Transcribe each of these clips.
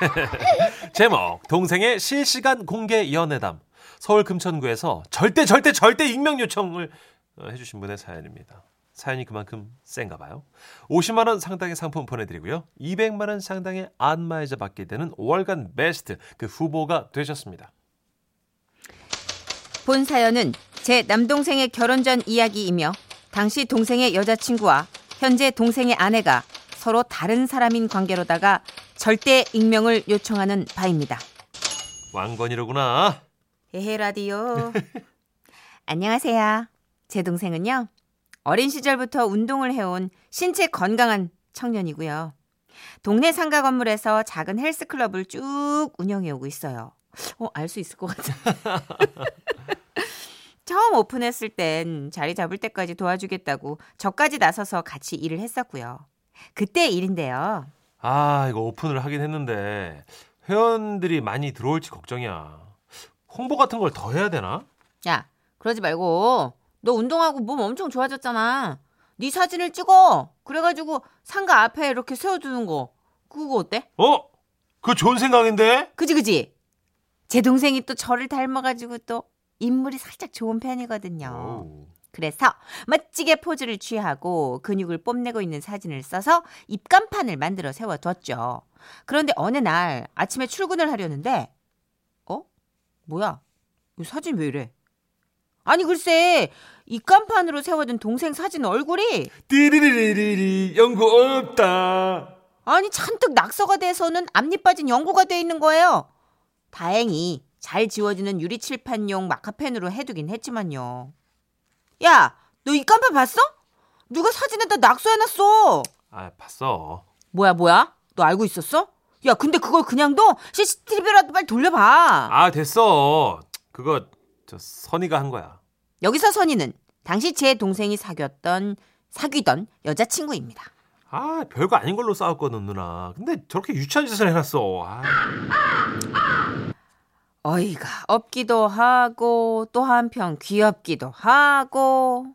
제목 동생의 실시간 공개 연애담 서울 금천구에서 절대 절대 절대 익명 요청을 어, 해주신 분의 사연입니다. 사연이 그만큼 센가 봐요. 50만 원 상당의 상품 보내드리고요. 200만 원 상당의 안마의자 받게 되는 5월간 베스트 그 후보가 되셨습니다. 본 사연은 제 남동생의 결혼 전 이야기이며 당시 동생의 여자친구와 현재 동생의 아내가 서로 다른 사람인 관계로다가 절대 익명을 요청하는 바입니다. 왕건이로구나. 헤헤 라디오. 안녕하세요. 제 동생은요. 어린 시절부터 운동을 해온 신체 건강한 청년이고요. 동네 상가 건물에서 작은 헬스 클럽을 쭉 운영해 오고 있어요. 어, 알 수 있을 것 같아. 처음 오픈했을 땐 자리 잡을 때까지 도와주겠다고 저까지 나서서 같이 일을 했었고요. 그때 일인데요. 아 이거 오픈을 하긴 했는데 회원들이 많이 들어올지 걱정이야. 홍보 같은 걸 더 해야 되나? 야, 그러지 말고 너 운동하고 몸 엄청 좋아졌잖아. 네 사진을 찍어. 그래가지고 상가 앞에 이렇게 세워두는 거. 그거 어때? 어? 그거 좋은 생각인데? 그지 그지? 제 동생이 또 저를 닮아가지고 또 인물이 살짝 좋은 편이거든요. 오. 그래서 멋지게 포즈를 취하고 근육을 뽐내고 있는 사진을 써서 입간판을 만들어 세워뒀죠. 그런데 어느 날 아침에 출근을 하려는데 어? 뭐야? 이 사진 왜 이래? 아니 글쎄 입간판으로 세워둔 동생 사진 얼굴이 띠리리리리 연구 없다. 아니 잔뜩 낙서가 돼서는 앞니 빠진 연고가 돼 있는 거예요. 다행히 잘 지워지는 유리 칠판용 마카펜으로 해두긴 했지만요. 야, 너 이 깜판 봤어? 누가 사진에다 낙서해놨어. 아 봤어. 뭐야, 뭐야? 너 알고 있었어? 야, 근데 그걸 그냥 둬? CCTV라도 빨리 돌려봐. 아 됐어. 그거 저 선이가 한 거야. 여기서 선이는 당시 제 동생이 사귀었던 사귀던 여자친구입니다. 아 별거 아닌 걸로 싸웠거든 누나. 근데 저렇게 유치한 짓을 해놨어. 아, 어이가 없기도 하고 또 한편 귀엽기도 하고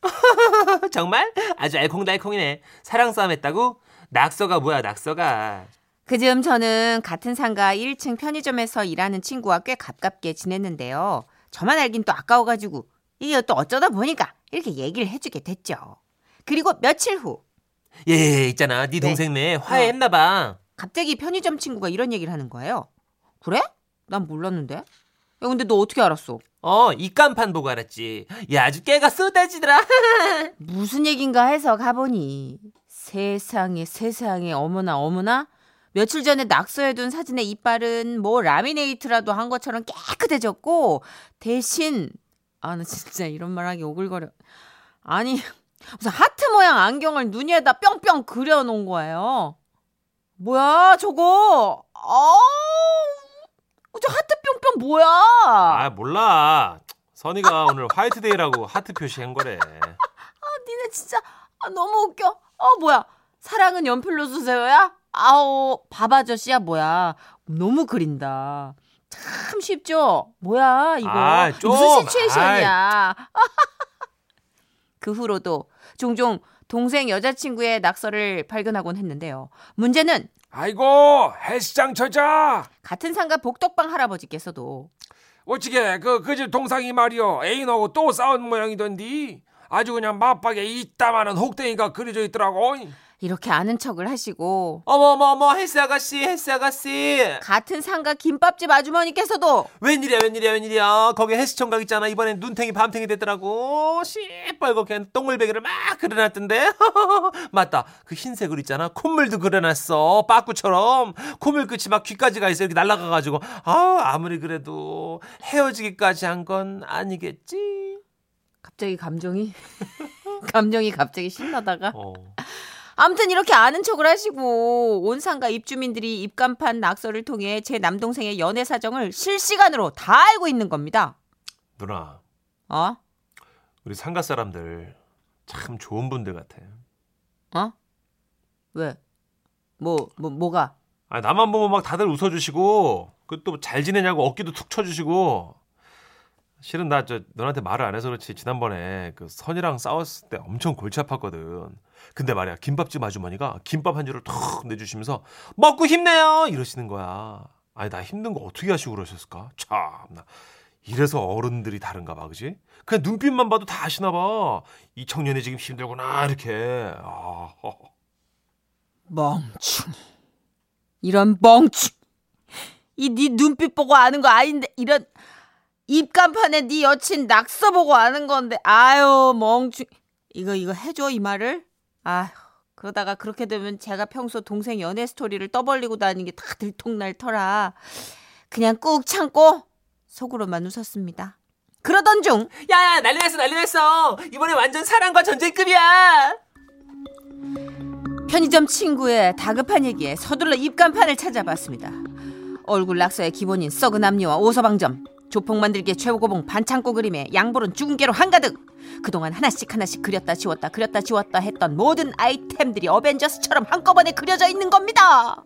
정말 아주 알콩달콩이네. 사랑 싸움 했다고? 낙서가 뭐야 낙서가. 그 즈음 저는 같은 상가 1층 편의점에서 일하는 친구와 꽤 가깝게 지냈는데요. 저만 알긴 또 아까워가지고 이게 또 어쩌다 보니까 이렇게 얘기를 해주게 됐죠. 그리고 며칠 후 예 있잖아 네 동생네 화해했나 봐. 갑자기 편의점 친구가 이런 얘기를 하는 거예요. 그래? 난 몰랐는데. 야 근데 너 어떻게 알았어? 어 입간판 보고 알았지. 야 아주 깨가 쏟아지더라. 무슨 얘긴가 해서 가보니 세상에 세상에 어머나 어머나 며칠 전에 낙서해둔 사진의 이빨은 뭐 라미네이트라도 한 것처럼 깨끗해졌고 대신 아 나 진짜 이런 말하기 오글거려 아니 무슨 하트 모양 안경을 눈 위에다 뿅뿅 그려놓은 거예요 뭐야 저거 아 저 하트 뿅뿅 뭐야 아 몰라. 선이가 오늘 화이트데이라고 하트 표시한 거래. 아, 니네 진짜 아, 너무 웃겨. 어, 뭐야? 사랑은 연필로 쓰세요야? 아우, 밥 아저씨야 뭐야? 너무 그린다. 참 쉽죠? 뭐야 이거? 아, 좀. 무슨 시츄에이션이야? 그 후로도 종종 동생 여자친구의 낙서를 발견하곤 했는데요. 문제는 아이고 헬스장 처자! 같은 상가 복덕방 할아버지께서도. 어찌게 그 그 집 동상이 말이여 애인하고 또 싸운 모양이던디? 아주 그냥 맞박에 이따마는 혹댕이가 그려져 있더라고 이렇게 아는 척을 하시고. 어머머머 헬스 아가씨 헬스 아가씨. 같은 상가 김밥집 아주머니께서도. 웬일이야 웬일이야 웬일이야. 거기 헬스 청 각 있잖아. 이번엔 눈탱이 밤탱이 됐더라고. 시뻘겋게 똥물베개를 막 그려놨던데. 맞다. 그 흰색으로 있잖아. 콧물도 그려놨어. 빠꾸처럼. 콧물 끝이 막 귀까지 가 있어. 이렇게 날아가가지고. 아 아무리 그래도 헤어지기까지 한 건 아니겠지? 갑자기 감정이 감정이 갑자기 신나다가. 어. 아무튼 이렇게 아는 척을 하시고 온 상가 입주민들이 입간판 낙서를 통해 제 남동생의 연애 사정을 실시간으로 다 알고 있는 겁니다. 누나 어? 우리 상가 사람들 참 좋은 분들 같아 어? 왜? 뭐, 뭐, 뭐가? 아 나만 보면 막 다들 웃어주시고 그 또 잘 지내냐고 어깨도 툭 쳐주시고 실은 나 저 너한테 말을 안 해서 그렇지 지난번에 그 선이랑 싸웠을 때 엄청 골치 아팠거든. 근데 말이야 김밥집 아주머니가 김밥 한 줄을 턱 내주시면서 먹고 힘내요 이러시는 거야. 아니 나 힘든 거 어떻게 하시고 그러셨을까? 참나 이래서 어른들이 다른가 봐, 그지? 그냥 눈빛만 봐도 다 아시나 봐. 이 청년이 지금 힘들구나 이렇게. 아, 허허. 멍충. 이런 멍충. 이네 눈빛 보고 아는 거 아닌데 이런 입간판에 네 여친 낙서 보고 아는 건데 아유 멍충. 이거 이거 해줘 이 말을. 아휴 그러다가 그렇게 되면 제가 평소 동생 연애 스토리를 떠벌리고 다니는 게 다 들통날 터라 그냥 꾹 참고 속으로만 웃었습니다. 그러던 중 야야 난리 났어 난리 났어. 이번에 완전 사랑과 전쟁급이야. 편의점 친구의 다급한 얘기에 서둘러 입간판을 찾아봤습니다. 얼굴 낙서의 기본인 썩은 앞니와 오서방점, 조폭 만들기의 최고봉 반창고 그림에 양볼은 죽은 개로 한가득. 그동안 하나씩 하나씩 그렸다 지웠다 그렸다 지웠다 했던 모든 아이템들이 어벤져스처럼 한꺼번에 그려져 있는 겁니다.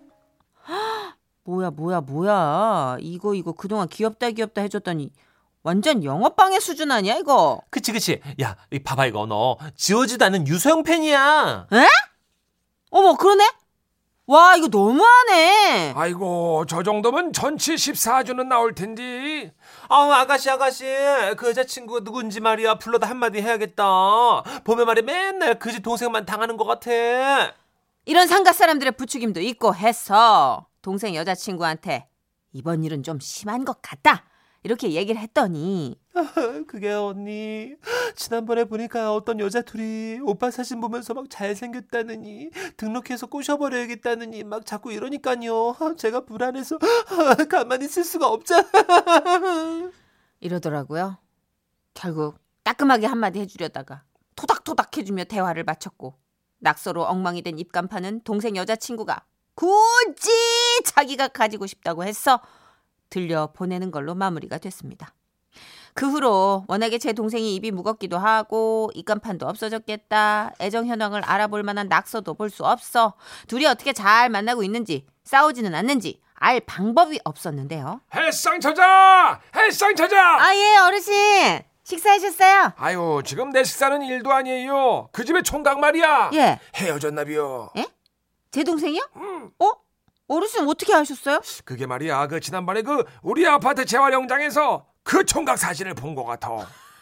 헉, 뭐야 뭐야 뭐야 이거 이거 그동안 귀엽다 귀엽다 해줬더니 완전 영업방해 수준 아니야 이거? 그치 그치. 야, 이 봐봐 이거 너 지워지도 않는 유소형 펜이야. 어머 그러네? 와 이거 너무하네. 아이고 저 정도면 전치 14주는 나올 텐데 아 아가씨 아가씨 그 여자친구가 누군지 말이야 불러다 한마디 해야겠다. 보면 말이야 맨날 그 집 동생만 당하는 것 같아. 이런 상가 사람들의 부추김도 있고 해서 동생 여자친구한테 이번 일은 좀 심한 것 같다. 이렇게 얘기를 했더니 그게 언니. 지난번에 보니까 어떤 여자 둘이 오빠 사진 보면서 막 잘생겼다느니 등록해서 꼬셔버려야겠다느니 막 자꾸 이러니까요. 제가 불안해서 가만히 있을 수가 없잖아. 이러더라고요. 결국 따끔하게 한마디 해주려다가 토닥토닥 해주며 대화를 마쳤고 낙서로 엉망이 된 입간판은 동생 여자친구가 굳이 자기가 가지고 싶다고 해서 들려 보내는 걸로 마무리가 됐습니다. 그 후로 워낙에 제 동생이 입이 무겁기도 하고 입간판도 없어졌겠다. 애정 현황을 알아볼 만한 낙서도 볼 수 없어. 둘이 어떻게 잘 만나고 있는지 싸우지는 않는지 알 방법이 없었는데요. 헬상 찾아 헬상 찾아 아, 예, 어르신. 식사하셨어요? 아유 지금 내 식사는 일도 아니에요 그 집의 총각 말이야 예. 헤어졌나비요 제 동생이요? 음. 어? 어르신 어떻게 아셨어요? 그게 말이야 그 지난번에 그 우리 아파트 재활용장에서 그 총각 사진을 본 것 같아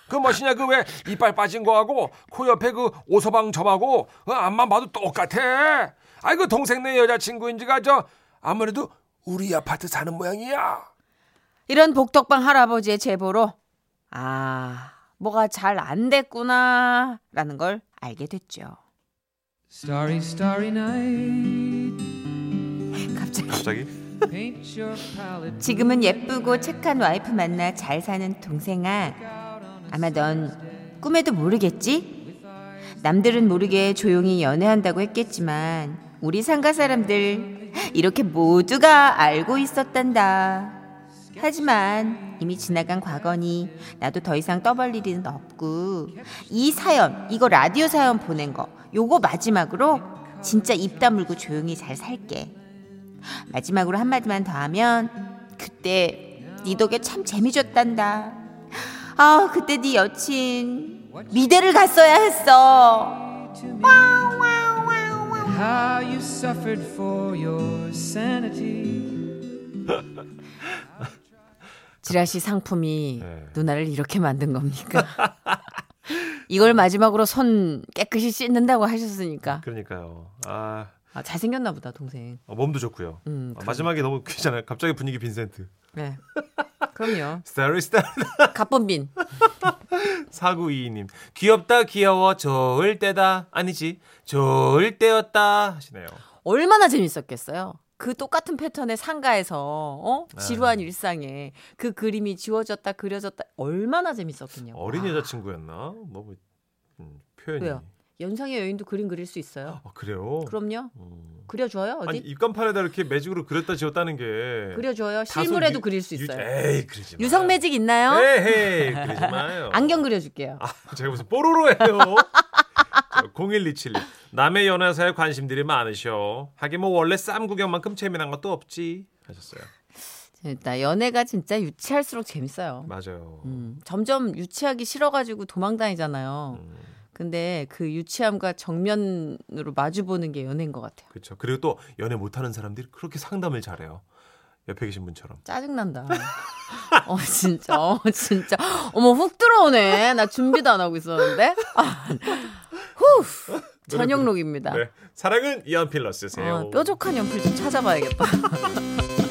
그 뭐시냐 그 왜 이빨 빠진 거하고 코 옆에 그 오서방 점하고 그 앞만 봐도 똑같아 아이 그 동생 네 여자친구인지가 저 아무래도 우리 아파트 사는 모양이야 이런 복덕방 할아버지의 제보로 아, 뭐가 잘 안 됐구나 라는 걸 알게 됐죠. Starry, starry night. 갑자기 갑자기. 지금은 예쁘고 착한 와이프 만나 잘 사는 동생아. 아마 넌 꿈에도 모르겠지? 남들은 모르게 조용히 연애한다고 했겠지만 우리 상가 사람들 이렇게 모두가 알고 있었단다. 하지만 이미 지나간 과거니 나도 더 이상 떠벌 일은 없고 이 사연 이거 라디오 사연 보낸 거 요거 마지막으로 진짜 입 다물고 조용히 잘 살게. 마지막으로 한마디만 더 하면 그때 네 덕에 참 재미졌단다. 아 그때 네 여친 미대를 갔어야 했어. How you suffered for your sanity. 지라시 상품이 네. 누나를 이렇게 만든 겁니까? 이걸 마지막으로 손 깨끗이 씻는다고 하셨으니까 그러니까요 아 아, 잘생겼나 보다 동생. 어, 몸도 좋고요 음, 아, 마지막에 너무 귀찮아요 갑자기 분위기 빈센트 네. 그럼요. 스타리 스타 갑본빈. 4922님 귀엽다 귀여워 좋을 때다 아니지 좋을 때였다 하시네요 얼마나 재밌었겠어요. 그 똑같은 패턴의 상가에서 어? 네. 지루한 일상에 그 그림이 지워졌다 그려졌다 얼마나 재밌었겠냐고. 어린 와, 여자친구였나 너무 음, 표현이 왜요? 연상의 여인도 그림 그릴 수 있어요. 아, 그래요 그럼요. 음. 그려줘요 어디? 아니 입간판에다 이렇게 매직으로 그렸다 지웠다는 게 그려줘요. 실물에도 유- 그릴 수 유- 있어요. 에이 그러지 마 유성 매직 있나요? 에이 그러지 마요 안경 그려줄게요. 아, 제가 무슨 뽀로로예요 0127님 남의 연애사에 관심들이 많으셔 하긴 뭐 원래 쌈 구경만큼 재미난 것도 없지 하셨어요 재밌다. 연애가 진짜 유치할수록 재밌어요. 맞아요. 음, 점점 유치하기 싫어가지고 도망다니잖아요. 음, 근데 그 유치함과 정면으로 마주보는 게 연애인 것 같아요. 그렇죠. 그리고 또 연애 못하는 사람들이 그렇게 상담을 잘해요. 옆에 계신 분처럼. 짜증난다. 어, 진짜, 어, 진짜. 어머, 훅 들어오네. 나 준비도 안 하고 있었는데. 아, 후! 전영록입니다. 네. 사랑은 이안 필러스세요. 어, 뾰족한 연필 좀 찾아봐야겠다.